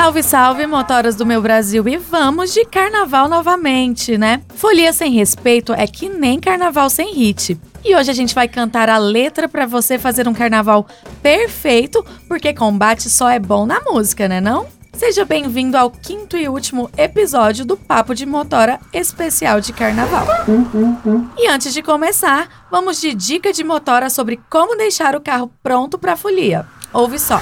Salve, salve, motoras do meu Brasil! E vamos de carnaval novamente, né? Folia sem respeito é que nem carnaval sem hit. E hoje a gente vai cantar a letra para você fazer um carnaval perfeito, porque combate só é bom na música, né não? Seja bem-vindo ao quinto e último episódio do Papo de Motora especial de carnaval. E antes de começar, vamos de dica de motora sobre como deixar o carro pronto para folia. Ouve só.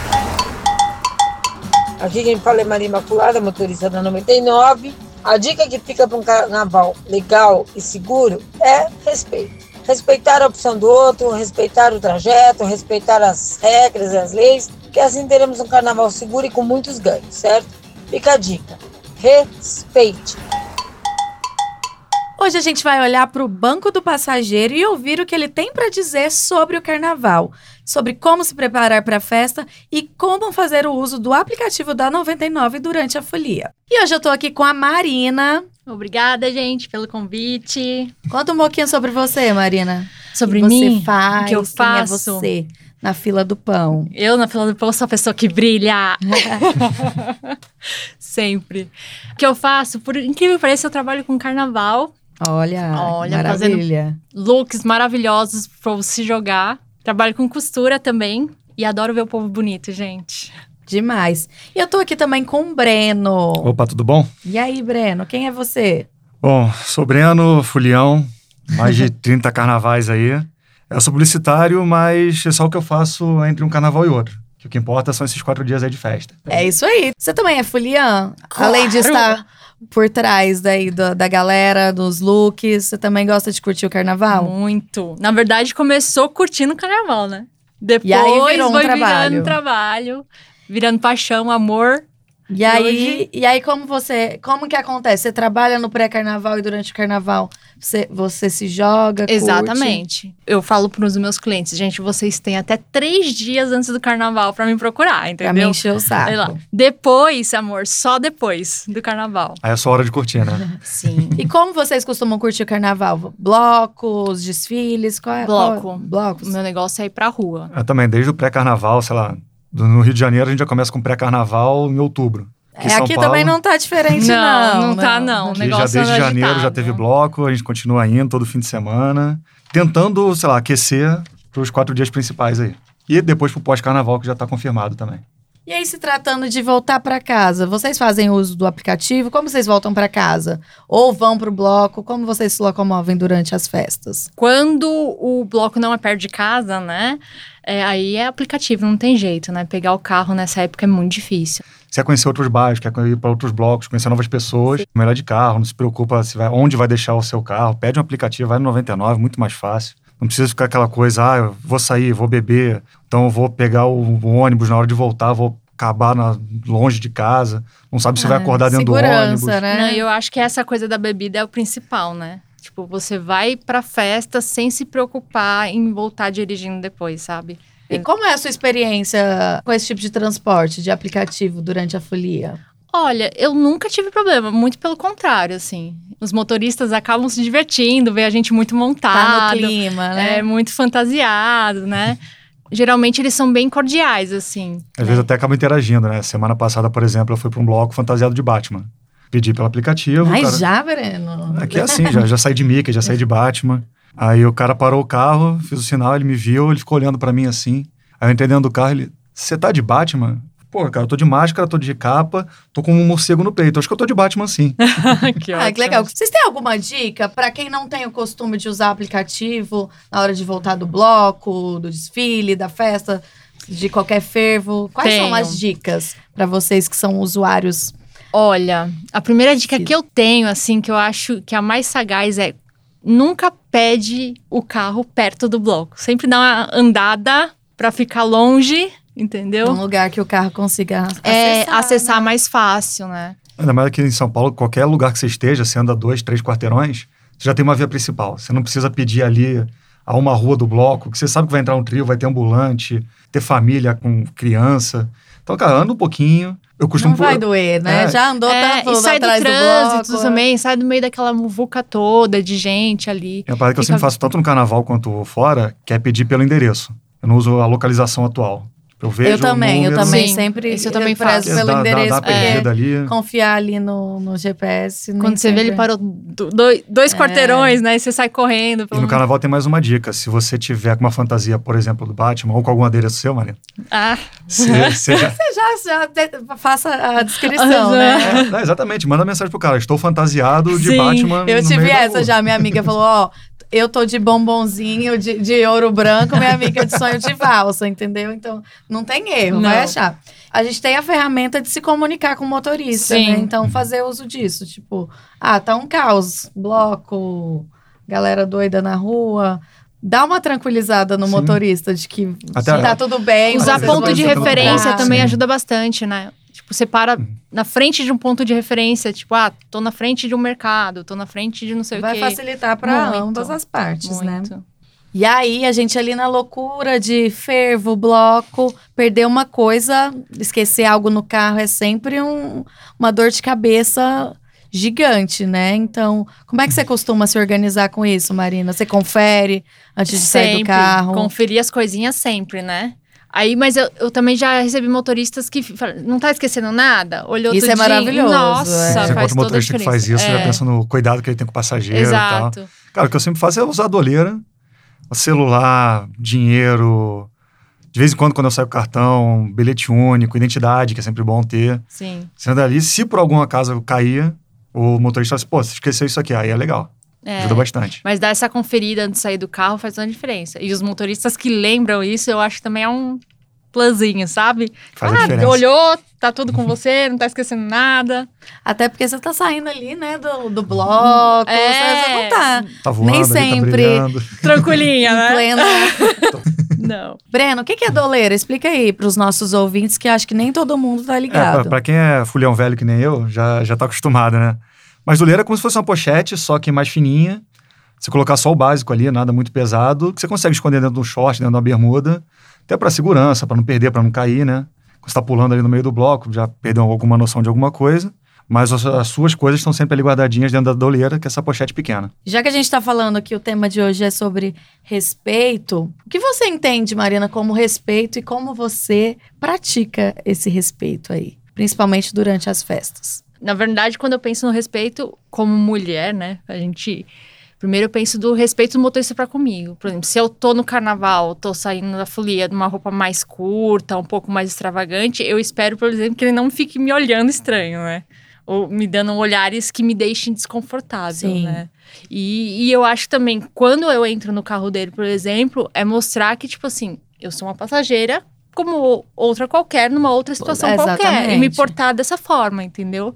Aqui quem fala é Maria Imaculada, motorista da 99. A dica que fica para um carnaval legal e seguro é respeito. Respeitar a opção do outro, respeitar o trajeto, respeitar as regras e as leis, que assim teremos um carnaval seguro e com muitos ganhos, certo? Fica a dica. Respeite. Hoje a gente vai olhar para o banco do passageiro e ouvir o que ele tem para dizer sobre o carnaval, sobre como se preparar para a festa e como fazer o uso do aplicativo da 99 durante a folia. E hoje eu estou aqui com a Marina. Obrigada, gente, pelo convite. Conta um pouquinho sobre você, Marina. Sobre que mim, você faz, o que eu quem é faço. você na fila do pão. Eu, na fila do pão, sou a pessoa que brilha. Sempre. O que eu faço, por incrível que pareça, eu trabalho com carnaval. Olha, Olha, maravilha. Looks maravilhosos pra se jogar. Trabalho com costura também. E adoro ver o povo bonito, gente. Demais. E eu tô aqui também com o Breno. Opa, tudo bom? E aí, Breno, quem é você? Bom, sou Breno, Fulião, mais de 30 carnavais aí. Eu sou publicitário, mas é só o que eu faço entre um carnaval e outro. Que o que importa são esses quatro dias aí de festa. É isso aí. Você também é fulian? Além de estar por trás daí da, da galera, dos looks, você também gosta de curtir o carnaval? Muito. Na verdade, começou curtindo o carnaval, né? Depois E aí virou um foi trabalho. virando trabalho. Virando paixão, amor. E aí, e aí como você, como que acontece? Você trabalha no pré-carnaval e durante o carnaval você, você se joga, curte? Exatamente. Eu falo para os meus clientes, gente, vocês têm até três dias antes do carnaval para me procurar, Pra me entendeu? encher o saco. Sei lá. Depois, amor, só depois do carnaval. Aí é só hora de curtir, né? Sim. E como vocês costumam curtir o carnaval? Blocos, desfiles? Qual é? Bloco. qual- blocos. O meu negócio é ir pra rua. Eu também, desde o pré-carnaval, sei lá, do- no Rio de Janeiro a gente já começa com pré-carnaval em outubro. É, aqui Paulo, também não tá diferente, não. não, não tá, não. O aqui já negócio desde janeiro já agitado. teve bloco, a gente continua indo todo fim de semana, tentando, sei lá, aquecer pros quatro dias principais aí. E depois pro pós-carnaval, que já tá confirmado também. E aí, se tratando de voltar pra casa, vocês fazem uso do aplicativo? Como vocês voltam pra casa? Ou vão pro bloco? Como vocês se locomovem durante as festas? Quando o bloco não é perto de casa, né? é, aí é aplicativo, não tem jeito, né? Pegar o carro nessa época é muito difícil. Se quer conhecer outros bairros, quer ir para outros blocos, conhecer novas pessoas, melhor de carro, não se preocupa se vai, onde vai deixar o seu carro. Pede um aplicativo, vai no 99, muito mais fácil. Não precisa ficar aquela coisa, ah, eu vou sair, vou beber, então eu vou pegar o, o ônibus na hora de voltar, vou acabar na- longe de casa. Não sabe se vai Ah, acordar dentro do segurança, ônibus. né? Não, eu acho que essa coisa da bebida é o principal, né? Tipo, você vai pra festa sem se preocupar em voltar dirigindo depois, sabe? E como é a sua experiência com esse tipo de transporte, de aplicativo, durante a folia? Olha, eu nunca tive problema, muito pelo contrário, assim. Os motoristas acabam se divertindo, ver a gente muito Tá no montado, clima, né? é muito fantasiado, né? Geralmente eles são bem cordiais, assim. Às vezes até acaba interagindo, né? Semana passada, por exemplo, eu fui para um bloco fantasiado de Batman. Pedi pelo aplicativo. Mas cara- já, Breno? Aqui é assim, já, já saí de Mickey, já saí de Batman. Aí o cara parou o carro, fiz o sinal, ele me viu, ele ficou olhando pra mim assim. Aí eu entrei dentro do carro, ele, você tá de Batman? Pô, cara, eu tô de máscara, tô de capa, tô com um morcego no peito. Acho que eu tô de Batman sim. que Ah, que legal. Vocês têm alguma dica pra quem não tem o costume de usar aplicativo na hora de voltar do bloco, do desfile, da festa, de qualquer fervo? Quais são Tenho. as dicas pra vocês que são usuários? Olha, a primeira dica que eu tenho, assim, que eu acho que a mais sagaz é nunca pede o carro perto do bloco. Sempre dá uma andada pra ficar longe, entendeu? Um lugar que o carro consiga é acessar. acessar né? mais fácil, né? Ainda mais aqui em São Paulo, qualquer lugar que você esteja, você anda dois, três quarteirões, você já tem uma via principal. Você não precisa pedir ali a uma rua do bloco, que você sabe que vai entrar um trio, vai ter ambulante, ter família com criança. Então, cara, anda um pouquinho. Eu costumo... Não vai doer, né? É. Já andou É, tanto e sai do atrás do, trânsito bloco. também, sai do meio daquela muvuca toda de gente ali. É uma parada que eu Fica- sempre faço tanto no carnaval quanto fora, que é pedir pelo endereço. Eu não uso a localização atual. Eu vejo eu também, número, eu também Sim, sempre isso eu também prezo faço. pelo dá, dá, endereço, dá perdida ali. confiar ali no, no GPS. Quando você vê, ele parou do- dois, dois quarteirões, né? E você sai correndo. E pelo- no carnaval tem mais uma dica. Se você tiver com uma fantasia, por exemplo, do Batman, ou com algum adereço seu, Marina, Ah, você, você já, Você já, já faça a descrição, né? É, exatamente, manda mensagem pro cara. Estou fantasiado de Sim, Batman. Eu no tive meio da essa rua. já, minha amiga falou, ó, eu tô de bombonzinho, de, de ouro branco, minha amiga de sonho de valsa, entendeu? Então, não tem erro, vai Não. achar. A gente tem a ferramenta de se comunicar com o motorista, Sim. né? Então, fazer uso disso. Tipo, ah, tá um caos, bloco, galera doida na rua. Dá uma tranquilizada no Sim. motorista de que Até- tá tudo bem. usar ponto vai de referência também Sim. ajuda bastante, né? Tipo, você para na frente de um ponto de referência, tipo, ah, tô na frente de um mercado, tô na frente de não sei Vai o quê. facilitar para ambas as partes, né? Muito. E aí, a gente ali na loucura de fervo, bloco, perder uma coisa, esquecer algo no carro é sempre um- uma dor de cabeça gigante, né? Então, como é que você costuma se organizar com isso, Marina? Você confere antes de sair do Sempre. carro? Conferir as coisinhas sempre, né? Aí, mas eu, eu também já recebi motoristas que falam, não tá esquecendo nada? Olhou Isso é tudinho. maravilhoso, Nossa, é. Você faz encontra um motorista que faz isso, já É, pensa no cuidado que ele tem com o passageiro e tal. Exato. Cara, o que eu sempre faço é usar a doleira, celular, dinheiro. De vez em quando, quando eu saio com cartão, bilhete único, identidade, que é sempre bom ter. Sim. Você anda ali, se por algum acaso eu cair, o motorista fala assim, pô, você esqueceu isso aqui, aí é legal. É. Ajuda bastante. Mas dar essa conferida antes de sair do carro faz toda a diferença. E os motoristas que lembram isso, eu acho que também é um plusinho, sabe? Faz a ah, diferença. olhou, tá tudo com você, não tá esquecendo nada. Até porque você tá saindo ali, né, do, do bloco, É. você não tá Tá voando, Nem tá sempre. brilhando. Tranquilinha, né? plena... Não. Breno, o que é doleira? Explica aí pros nossos ouvintes, que acho que nem todo mundo tá É, ligado. pra, pra quem é fulhão velho que nem eu, já, já tá acostumado, né? Mas doleira é como se fosse uma pochete, só que mais fininha. Você colocar só o básico ali, nada muito pesado, que você consegue esconder dentro de um short, dentro de uma bermuda, até pra segurança, pra não perder, pra não cair, né? Quando você tá pulando ali no meio do bloco, já perdeu alguma noção de alguma coisa. Mas as, as suas coisas estão sempre ali guardadinhas dentro da doleira, que é essa pochete pequena. Já que a gente está falando que o tema de hoje é sobre respeito, o que você entende, Marina, como respeito e como você pratica esse respeito aí, principalmente durante as festas? Na verdade, quando eu penso no respeito como mulher, né? A gente. Primeiro eu penso do respeito do motorista pra comigo. Por exemplo, se eu tô no carnaval, tô saindo da folia de uma roupa mais curta, um pouco mais extravagante, eu espero, por exemplo, que ele não fique me olhando estranho, né? Ou me dando olhares que me deixem desconfortável, Sim. né? E, e eu acho também, quando eu entro no carro dele, por exemplo, é mostrar que, tipo assim, eu sou uma passageira como outra qualquer, numa outra situação qualquer. E me Exatamente. portar dessa forma, entendeu?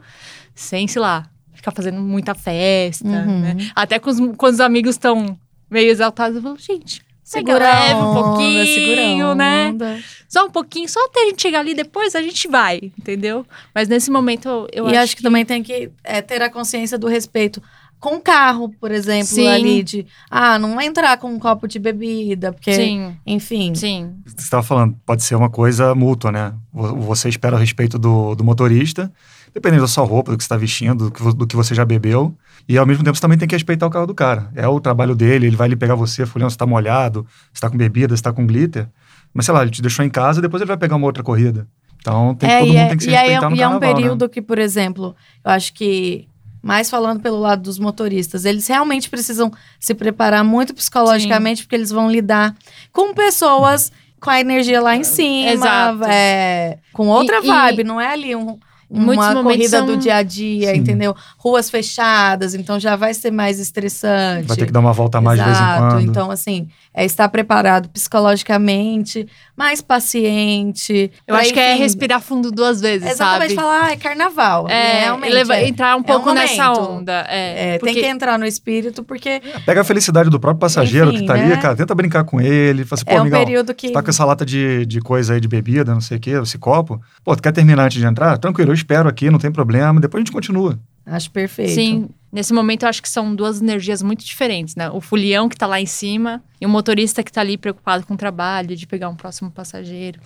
Sem, sei lá, ficar fazendo muita festa, Uhum. né? Até quando os, quando os amigos estão meio exaltados, eu falo, gente, Segura leve um pouquinho, né? onda. Só um pouquinho, só até a gente chegar ali, depois a gente vai, entendeu? Mas nesse momento eu, eu e acho, que, também tem que é, ter a consciência do respeito com o carro, por exemplo, Sim. ali de, ah, não entrar com um copo de bebida, porque, Sim, enfim. sim. Você estava falando, pode ser uma coisa mútua, né? Vo- Você espera o respeito do, do motorista, dependendo da sua roupa, do que você está vestindo, do que, do que você já bebeu. E ao mesmo tempo você também tem que respeitar o carro do cara. É o trabalho dele, ele vai ali pegar você, fulhão, você tá molhado, você tá com bebida, você tá com glitter. Mas sei lá, ele te deixou em casa, depois ele vai pegar uma outra corrida. Então tem, É, todo e mundo é, tem que se e é, respeitar no e é um carnaval, né? período que, por exemplo, eu acho que, mais falando pelo lado dos motoristas, eles realmente precisam se preparar muito psicologicamente, porque eles vão lidar com pessoas com a energia lá em cima, Exato. é, com outra E- e- vibe, não é ali um. Uma corrida são- do dia a dia, Sim. entendeu? Ruas fechadas, então já vai ser mais estressante. Vai ter que dar uma volta a mais de vez em Exato. quando. Então, assim, é estar preparado psicologicamente, mais paciente. Eu acho que é respirar fundo duas vezes, Exatamente, sabe? falar, ah, é carnaval. É, realmente. leva- é. entrar um pouco nessa momento. onda. É, É, porque- Tem que entrar no espírito, porque Pega a felicidade do próprio passageiro Enfim, que tá né? ali, cara, tenta brincar com ele, fala assim, pô, é um amigão, período que. Você tá com essa lata de, de coisa aí de bebida, não sei o quê, esse copo. Pô, tu quer terminar antes de entrar? Tranquilo, eu espero aqui, não tem problema. Depois a gente continua. Acho perfeito. Sim, nesse momento eu acho que são duas energias muito diferentes, né? O fulião que tá lá em cima e o motorista que tá ali preocupado com o trabalho, de pegar um próximo passageiro.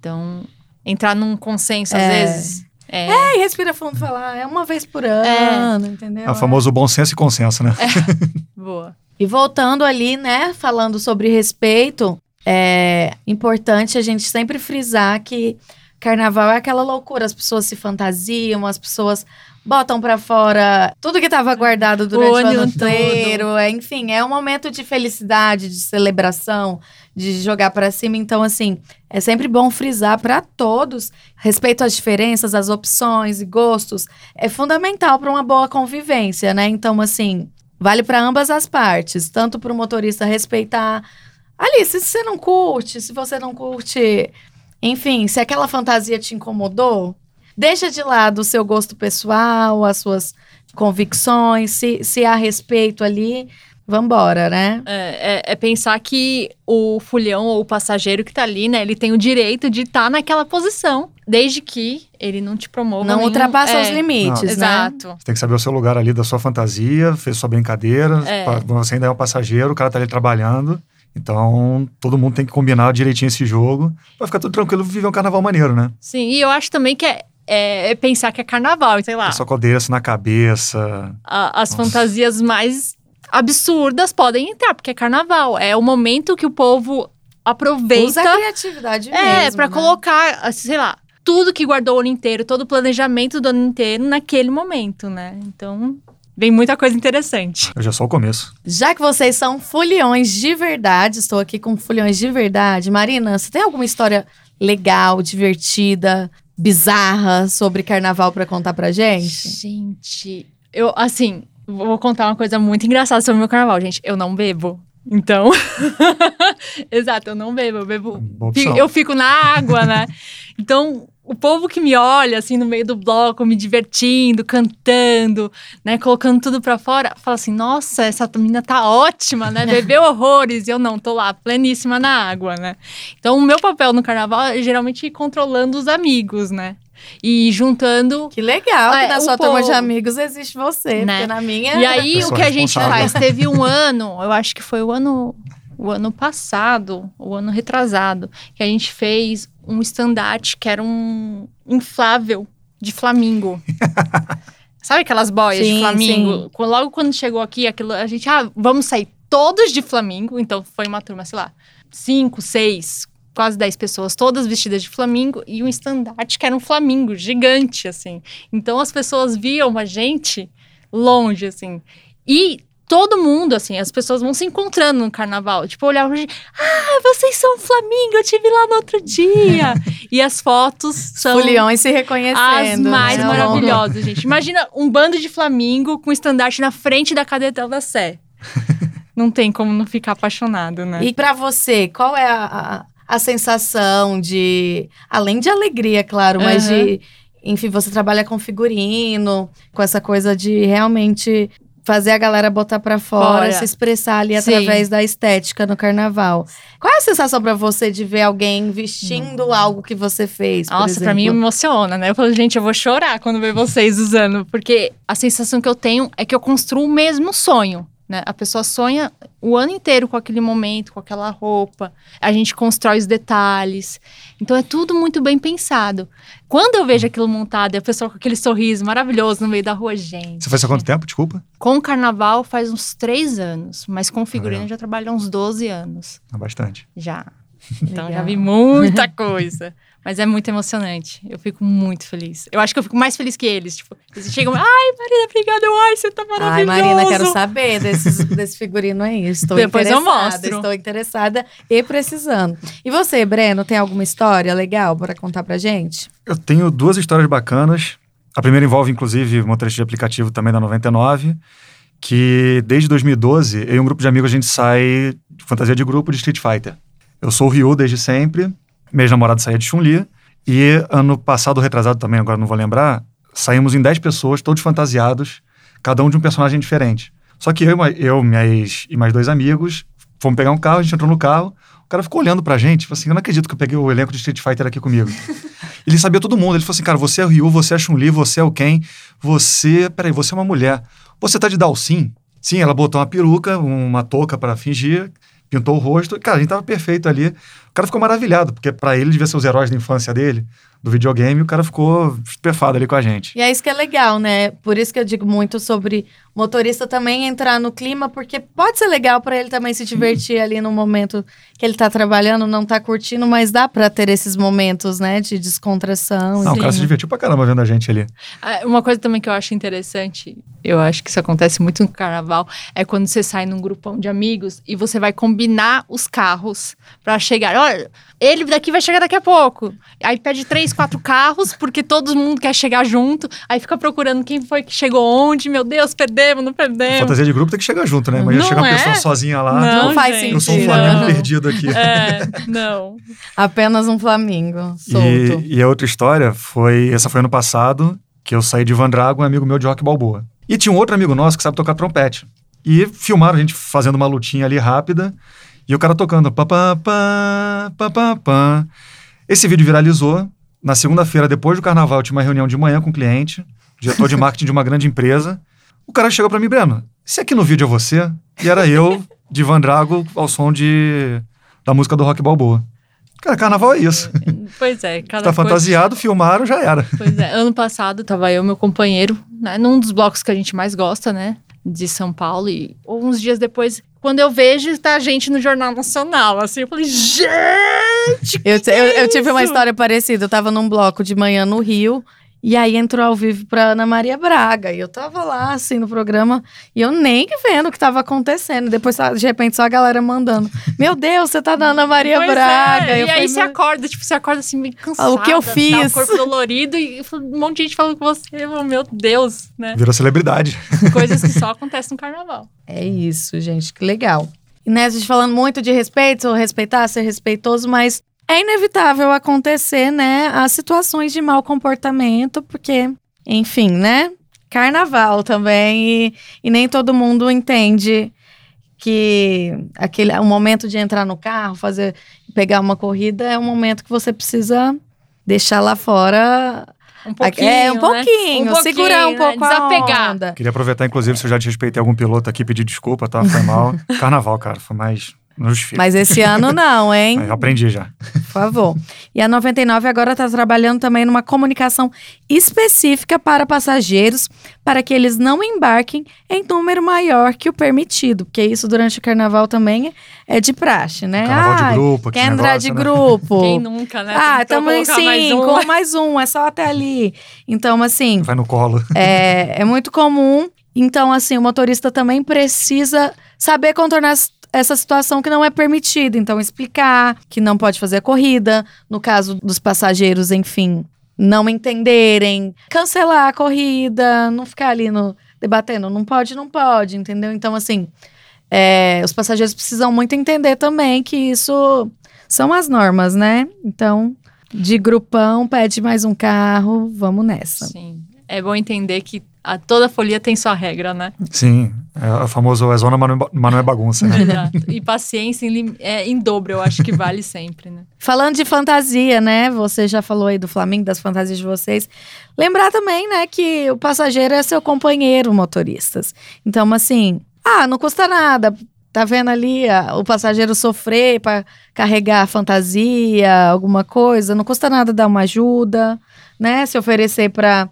Então, entrar num consenso às É. vezes. É, É, e respira fundo e falar, é uma vez por ano, entendeu? É o famoso bom senso e consenso, né? boa. E voltando ali, né, falando sobre respeito, é importante a gente sempre frisar que carnaval é aquela loucura, as pessoas se fantasiam, as pessoas botam pra fora tudo que tava guardado durante o, ano ano todo. inteiro. É, enfim, é um momento de felicidade, de celebração, de jogar pra cima. Então, assim, é sempre bom frisar pra todos respeito às diferenças, às opções e gostos. É fundamental pra uma boa convivência, né? Então, assim, vale pra ambas as partes, tanto pro motorista respeitar Ali, se você não curte, se você não curte, enfim, se aquela fantasia te incomodou, deixa de lado o seu gosto pessoal, as suas convicções, se, se há respeito ali, vambora, né? É, é- é pensar que o fulhão ou o passageiro que tá ali, né, ele tem o direito de estar naquela posição, desde que ele não te promova. Não nenhum- ultrapassa é, os limites, né? Exato. Você tem que saber o seu lugar ali da sua fantasia, fez sua brincadeira. É. Você ainda é um passageiro, o cara tá ali trabalhando. Então, todo mundo tem que combinar direitinho esse jogo pra ficar tudo tranquilo e viver um carnaval maneiro, né? Sim, e eu acho também que é, é- é pensar que é carnaval, sei lá. Só com o adereço na cabeça. a- as Nossa. fantasias mais absurdas podem entrar, porque é carnaval. É o momento que o povo aproveita. Usa a criatividade É, mesmo, pra né? colocar, sei lá, tudo que guardou o ano inteiro, todo o planejamento do ano inteiro naquele momento, né? Então, vem muita coisa interessante. Hoje é só o começo. Já que vocês são foliões de verdade, estou aqui com foliões de verdade. Marina, você tem alguma história legal, divertida, bizarra sobre carnaval pra contar pra gente? Gente, eu, assim, vou contar uma coisa muito engraçada sobre o meu carnaval, gente. Eu não bebo. Então, exato, eu não bebo, eu bebo. Eu fico na água, né? Então, o povo que me olha, assim, no meio do bloco, me divertindo, cantando, né? Colocando tudo pra fora, fala assim, nossa, essa menina tá ótima, né? Bebeu horrores. E eu não, tô lá, pleníssima na água, né? Então, o meu papel no carnaval é geralmente ir controlando os amigos, né? E juntando... Que legal É, que na sua turma de povo. amigos existe você, Né? porque na minha... E aí, o que a gente faz? Teve um ano, eu acho que foi o ano, o ano passado, o ano retrasado, que a gente fez um estandarte que era um inflável de flamingo. Sabe aquelas boias Sim, de flamingo? sim. Logo quando chegou aqui, aquilo, a gente, ah, vamos sair todos de flamingo. Então foi uma turma, sei lá, cinco, seis, quase dez pessoas, todas vestidas de flamingo, e um estandarte que era um flamingo gigante, assim. Então as pessoas viam a gente longe, assim. E todo mundo, assim, as pessoas vão se encontrando no carnaval. Tipo, olhar gente, ah, vocês são Flamengo, eu tive lá no outro dia. e as fotos são Foliões se reconhecendo. as mais né? maravilhosas, gente. Imagina um bando de Flamingo com estandarte na frente da Catedral da Sé. não tem como não ficar apaixonado, né? E pra você, qual é a, a, a sensação de. Além de alegria, claro, mas Aham. de. Enfim, você trabalha com figurino, com essa coisa de realmente fazer a galera botar pra fora, Fora. se expressar ali Sim. através da estética no carnaval. Qual é a sensação pra você de ver alguém vestindo algo que você fez? Nossa, pra mim emociona, né? Eu falo, gente, eu vou chorar quando ver vocês usando, porque a sensação que eu tenho é que eu construo o mesmo sonho. Né? A pessoa sonha o ano inteiro com aquele momento, com aquela roupa. A gente constrói os detalhes. Então é tudo muito bem pensado. Quando eu vejo aquilo montado e a pessoa com aquele sorriso maravilhoso no meio da rua, gente. Você faz há quanto tempo? Desculpa. Com o carnaval faz uns três anos, mas com figurino Legal. já trabalho há uns 12 anos. É bastante. Já. Então já vi muita coisa. Mas é muito emocionante. Eu fico muito feliz. Eu acho que eu fico mais feliz que eles. Tipo, eles chegam, ai, Marina, obrigada. Eu, ai, você tá Ai, maravilhoso. Marina, quero saber desses, desse figurino aí. Estou Depois eu interessada. mostro. Estou interessada e precisando. E você, Breno, tem alguma história legal para contar pra gente? Eu tenho duas histórias bacanas. A primeira envolve, inclusive, motorista de aplicativo também da 99, que desde 2012, eu e um grupo de amigos, a gente sai de fantasia de grupo de Street Fighter. Eu sou o Ryu desde sempre, meu namorado saía de Chun-Li, e ano passado, retrasado também, agora não vou lembrar, saímos em 10 pessoas, todos fantasiados, cada um de um personagem diferente. Só que eu, e eu minha ex e mais dois amigos, fomos pegar um carro, a gente entrou no carro, o cara ficou olhando pra gente, falou assim, eu não acredito que eu peguei o elenco de Street Fighter aqui comigo. Ele sabia todo mundo. Ele falou assim, cara, você é o Ryu, você é a Chun-Li, você é o Ken, você... Peraí, você é uma mulher. Você tá de Dalsin? Sim, ela botou uma peruca, uma touca pra fingir. pintou o rosto. Cara, a gente tava perfeito ali. O cara ficou maravilhado, porque pra ele devia ser os heróis da infância dele, do videogame, e o cara ficou estupefado ali com a gente. E é isso que é legal, né? Por isso que eu digo muito sobre motorista também entrar no clima, porque pode ser legal para ele também se divertir ali no momento que ele tá trabalhando, não tá curtindo, mas dá para ter esses momentos, né, de descontração. Não, o cara enfim. se divertiu pra caramba vendo a gente ali. Ah, Uma coisa também que eu acho interessante, eu acho que isso acontece muito no carnaval, é quando você sai num grupão de amigos e você vai combinar os carros pra chegar. Olha, ele daqui vai chegar daqui a pouco. Aí pede três, quatro carros, porque todo mundo quer chegar junto. Aí fica procurando quem foi que chegou onde. Meu Deus, perdemos, não perdemos. Fantasia de grupo tem que chegar junto, né? Imagina Não chegar uma é? pessoa sozinha lá. Não, Não faz gente, eu sou um sentido. Flamengo não. perdido aqui. É, não. Apenas um Flamingo solto. E, e a outra história foi. Essa foi ano passado, que eu saí de Van Drago, um amigo meu de rock balboa. E tinha um outro amigo nosso que sabe tocar trompete. E filmaram a gente fazendo uma lutinha ali rápida. E o cara tocando. Pá, pá, pá, pá, pá, pá. Esse vídeo viralizou. Na segunda-feira, depois do carnaval, eu tinha uma reunião de manhã com o cliente, diretor de marketing de uma grande empresa. O cara chegou pra mim, Breno, se aqui no vídeo é você, e era eu, de Van Drago, ao som de, da música do Rock Balboa. Cara, carnaval é isso. Pois é, cada Tá coisa... fantasiado, filmaram, já era. Pois é, ano passado tava eu e meu companheiro, né, num dos blocos que a gente mais gosta, né, de São Paulo. E uns dias depois, quando eu vejo, tá a gente no Jornal Nacional. Assim, eu falei, gente! Eu, que eu, é eu tive uma história parecida. Eu tava num bloco de manhã no Rio. E aí entrou ao vivo pra Ana Maria Braga. E eu tava lá, assim, no programa. E eu nem vendo o que tava acontecendo. Depois, de repente, só a galera mandando. Meu Deus, você tá na Ana Maria Pois Braga. é, Eu E aí falei, você "Meu- acorda, tipo, você acorda assim, meio cansado. o que eu fiz? Tá, o corpo dolorido e um monte de gente falando com você. Meu Deus, né? Virou celebridade. Coisas que só acontecem no carnaval. É isso, gente, que legal. E né, a gente falando muito de respeito, respeitar, ser respeitoso, mas é inevitável acontecer, né, as situações de mau comportamento, porque, enfim, né, carnaval também, e, e nem todo mundo entende que aquele o momento de entrar no carro, fazer pegar uma corrida é um momento que você precisa deixar lá fora Um pouquinho, é um né? pouquinho, segurar um né? pouco a Desapegar. onda. Queria aproveitar, inclusive, se eu já desrespeitei algum piloto aqui, pedir desculpa, tá? Foi mal. Carnaval, cara, foi mais. Mas esse ano não, hein? Eu aprendi já. Por favor. E a 99 agora está trabalhando também numa comunicação específica para passageiros, para que eles não embarquem em número maior que o permitido, porque isso durante o carnaval também é de praxe, né? Carnaval de grupo, Quer entrar negócio, de né? grupo? Quem nunca, né? Ah, em colocar mais um. mais um, é só até ali. Então, assim, Vai no colo. é, é muito comum. Então, assim, o motorista também precisa saber contornar essa situação que não é permitida. Então, explicar que não pode fazer a corrida. No caso dos passageiros, enfim, não entenderem. Cancelar a corrida, não ficar ali no, debatendo. Não pode, não pode, entendeu? Então, assim, é, os passageiros precisam muito entender também que isso são as normas, né? Então, de grupão, pede mais um carro, vamos nessa. Sim. É bom entender que a, toda folia tem sua regra, né? Sim, é o famoso é zona, mas não é é bagunça, né? Exato. E paciência em, é, em dobro, eu acho que vale sempre, né? Falando de fantasia, né? Você já falou aí do Flamengo, das fantasias de vocês. Lembrar também, né, que o passageiro é seu companheiro, motoristas. Então, assim, ah, não custa nada. Tá vendo ali ah, o passageiro sofrer para carregar fantasia, alguma coisa? Não custa nada dar uma ajuda, né? Se oferecer para,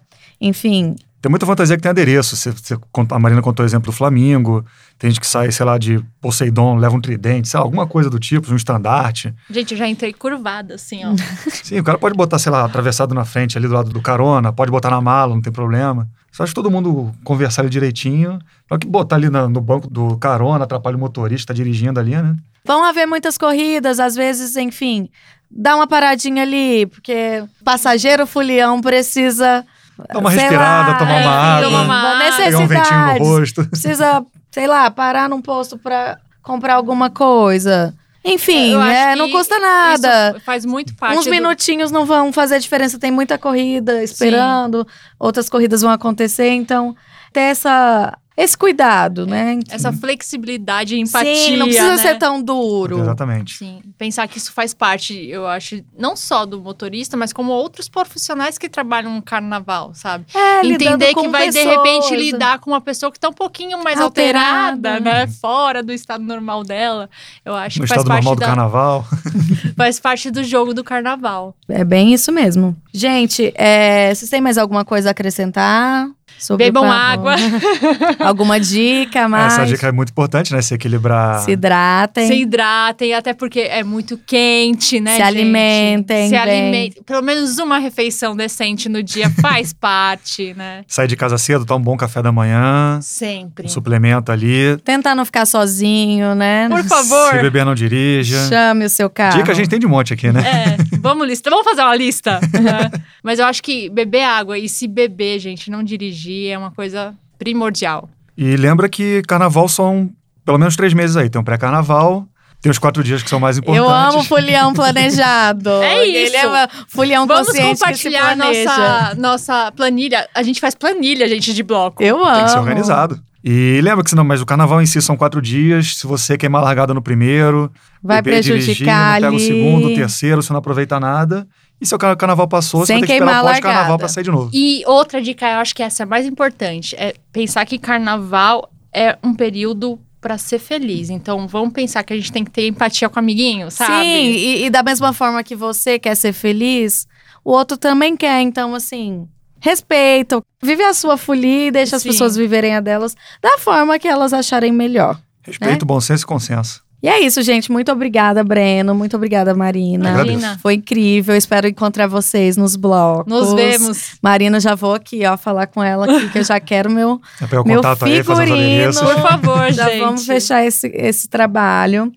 enfim, Tem muita fantasia que tem adereço. Você, você a Marina contou o exemplo do Flamingo. Tem gente que sai, sei lá, de Poseidon, leva um tridente, sei lá, alguma coisa do tipo, um estandarte. Gente, eu já entrei curvada, assim, ó. Sim, o cara pode botar, sei lá, atravessado na frente ali do lado do carona, pode botar na mala, não tem problema. Só acho que todo mundo conversar ali direitinho. Só que botar ali na- no banco do carona, atrapalha o motorista, tá dirigindo ali, né? Vão haver muitas corridas, às vezes, enfim, dá uma paradinha ali, porque passageiro fulião precisa. Dá uma respirada, lá, tomar uma é, água, tomar uma água. pegar um ventinho no rosto. Precisa, sei lá, parar num posto pra comprar alguma coisa. Enfim, é, que não custa nada. Isso faz muito parte Uns do- minutinhos não vão fazer diferença. Tem muita corrida esperando, outras corridas vão acontecer, então ter essa esse cuidado, né? Essa flexibilidade e empatia. Sim, não precisa né? ser tão duro. Exatamente. Sim, pensar que isso faz parte, eu acho, não só do motorista, mas como outros profissionais que trabalham no carnaval, sabe? É, Entender com que vai, de pessoas. repente, lidar com uma pessoa que tá um pouquinho mais Alterada. alterada, né? Fora do estado normal dela. Eu acho No que faz estado parte, normal do da, carnaval. faz parte do jogo do carnaval. É bem isso mesmo. Gente, é, vocês têm mais alguma coisa a acrescentar? Sobre Bebam água, Alguma dica mais? Essa dica é muito importante, né? Se equilibrar. Se hidratem. se hidratem, até porque é muito quente, né, Se gente? alimentem Se alimentem. Pelo menos uma refeição decente no dia faz parte, né? Sair de casa cedo, tomar um bom café da manhã, Sempre. um suplemento ali. Tentar não ficar sozinho, né? Por favor. Se beber, não dirija. Chame o seu carro. Dica a gente tem de monte aqui, né? É, vamos lista, vamos fazer uma lista. né? Mas eu acho que beber água e se beber, gente, não dirigir é uma coisa primordial. E lembra que carnaval são pelo menos três meses aí. Tem um pré-carnaval, tem os quatro dias que são mais importantes. Eu amo folião planejado. É Ele isso. é folião Vamos consciente compartilhar nossa, nossa planilha. A gente faz planilha, gente, de bloco. Eu amo. Tem que ser organizado. E lembra que senão, mas o carnaval em si são quatro dias. Se você queimar a largada no primeiro, Vai beber e dirigir, prejudicar não pega o segundo, o terceiro, você não aproveita nada. E se o car- carnaval passou, Sem você vai ter que queimar esperar o pós-carnaval largada. pra sair de novo. E outra dica, eu acho que essa é a mais importante, é pensar que carnaval é um período pra ser feliz. Então, vamos pensar que a gente tem que ter empatia com o amiguinho, sabe? Sim, e, e da mesma forma que você quer ser feliz, o outro também quer. Então, assim, respeita, vive a sua folia e deixa as Sim. pessoas viverem a delas da forma que elas acharem melhor. Respeito, bom senso e consenso. E é isso, gente. Muito obrigada, Breno. Muito obrigada, Marina. Imagina. Foi incrível. Espero encontrar vocês nos blocos. Nos vemos. Marina, já vou aqui, ó, falar com ela aqui, que eu já quero meu, É meu aí, figurino. adereços. Por favor, Já gente. vamos fechar esse, esse trabalho.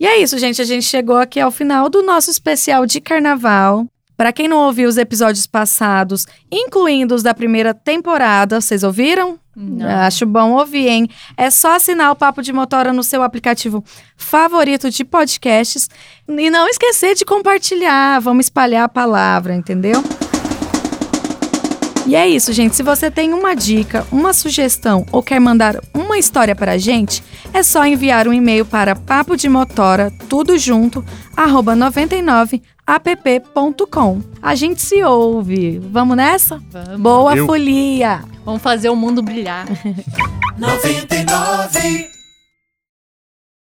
E é isso, gente. A gente chegou aqui ao final do nosso especial de carnaval. Para quem não ouviu os episódios passados, incluindo os da primeira temporada, vocês ouviram? Não. Acho bom ouvir, hein? É só assinar o Papo de Motora no seu aplicativo favorito de podcasts. E não esquecer de compartilhar. Vamos espalhar a palavra, entendeu? E é isso, gente. Se você tem uma dica, uma sugestão ou quer mandar uma história para a gente, é só enviar um e-mail para papo de motora, tudo junto, arroba 99app.com. A gente se ouve. Vamos nessa? Vamos. Boa Eu. folia! Vamos fazer o mundo brilhar. 99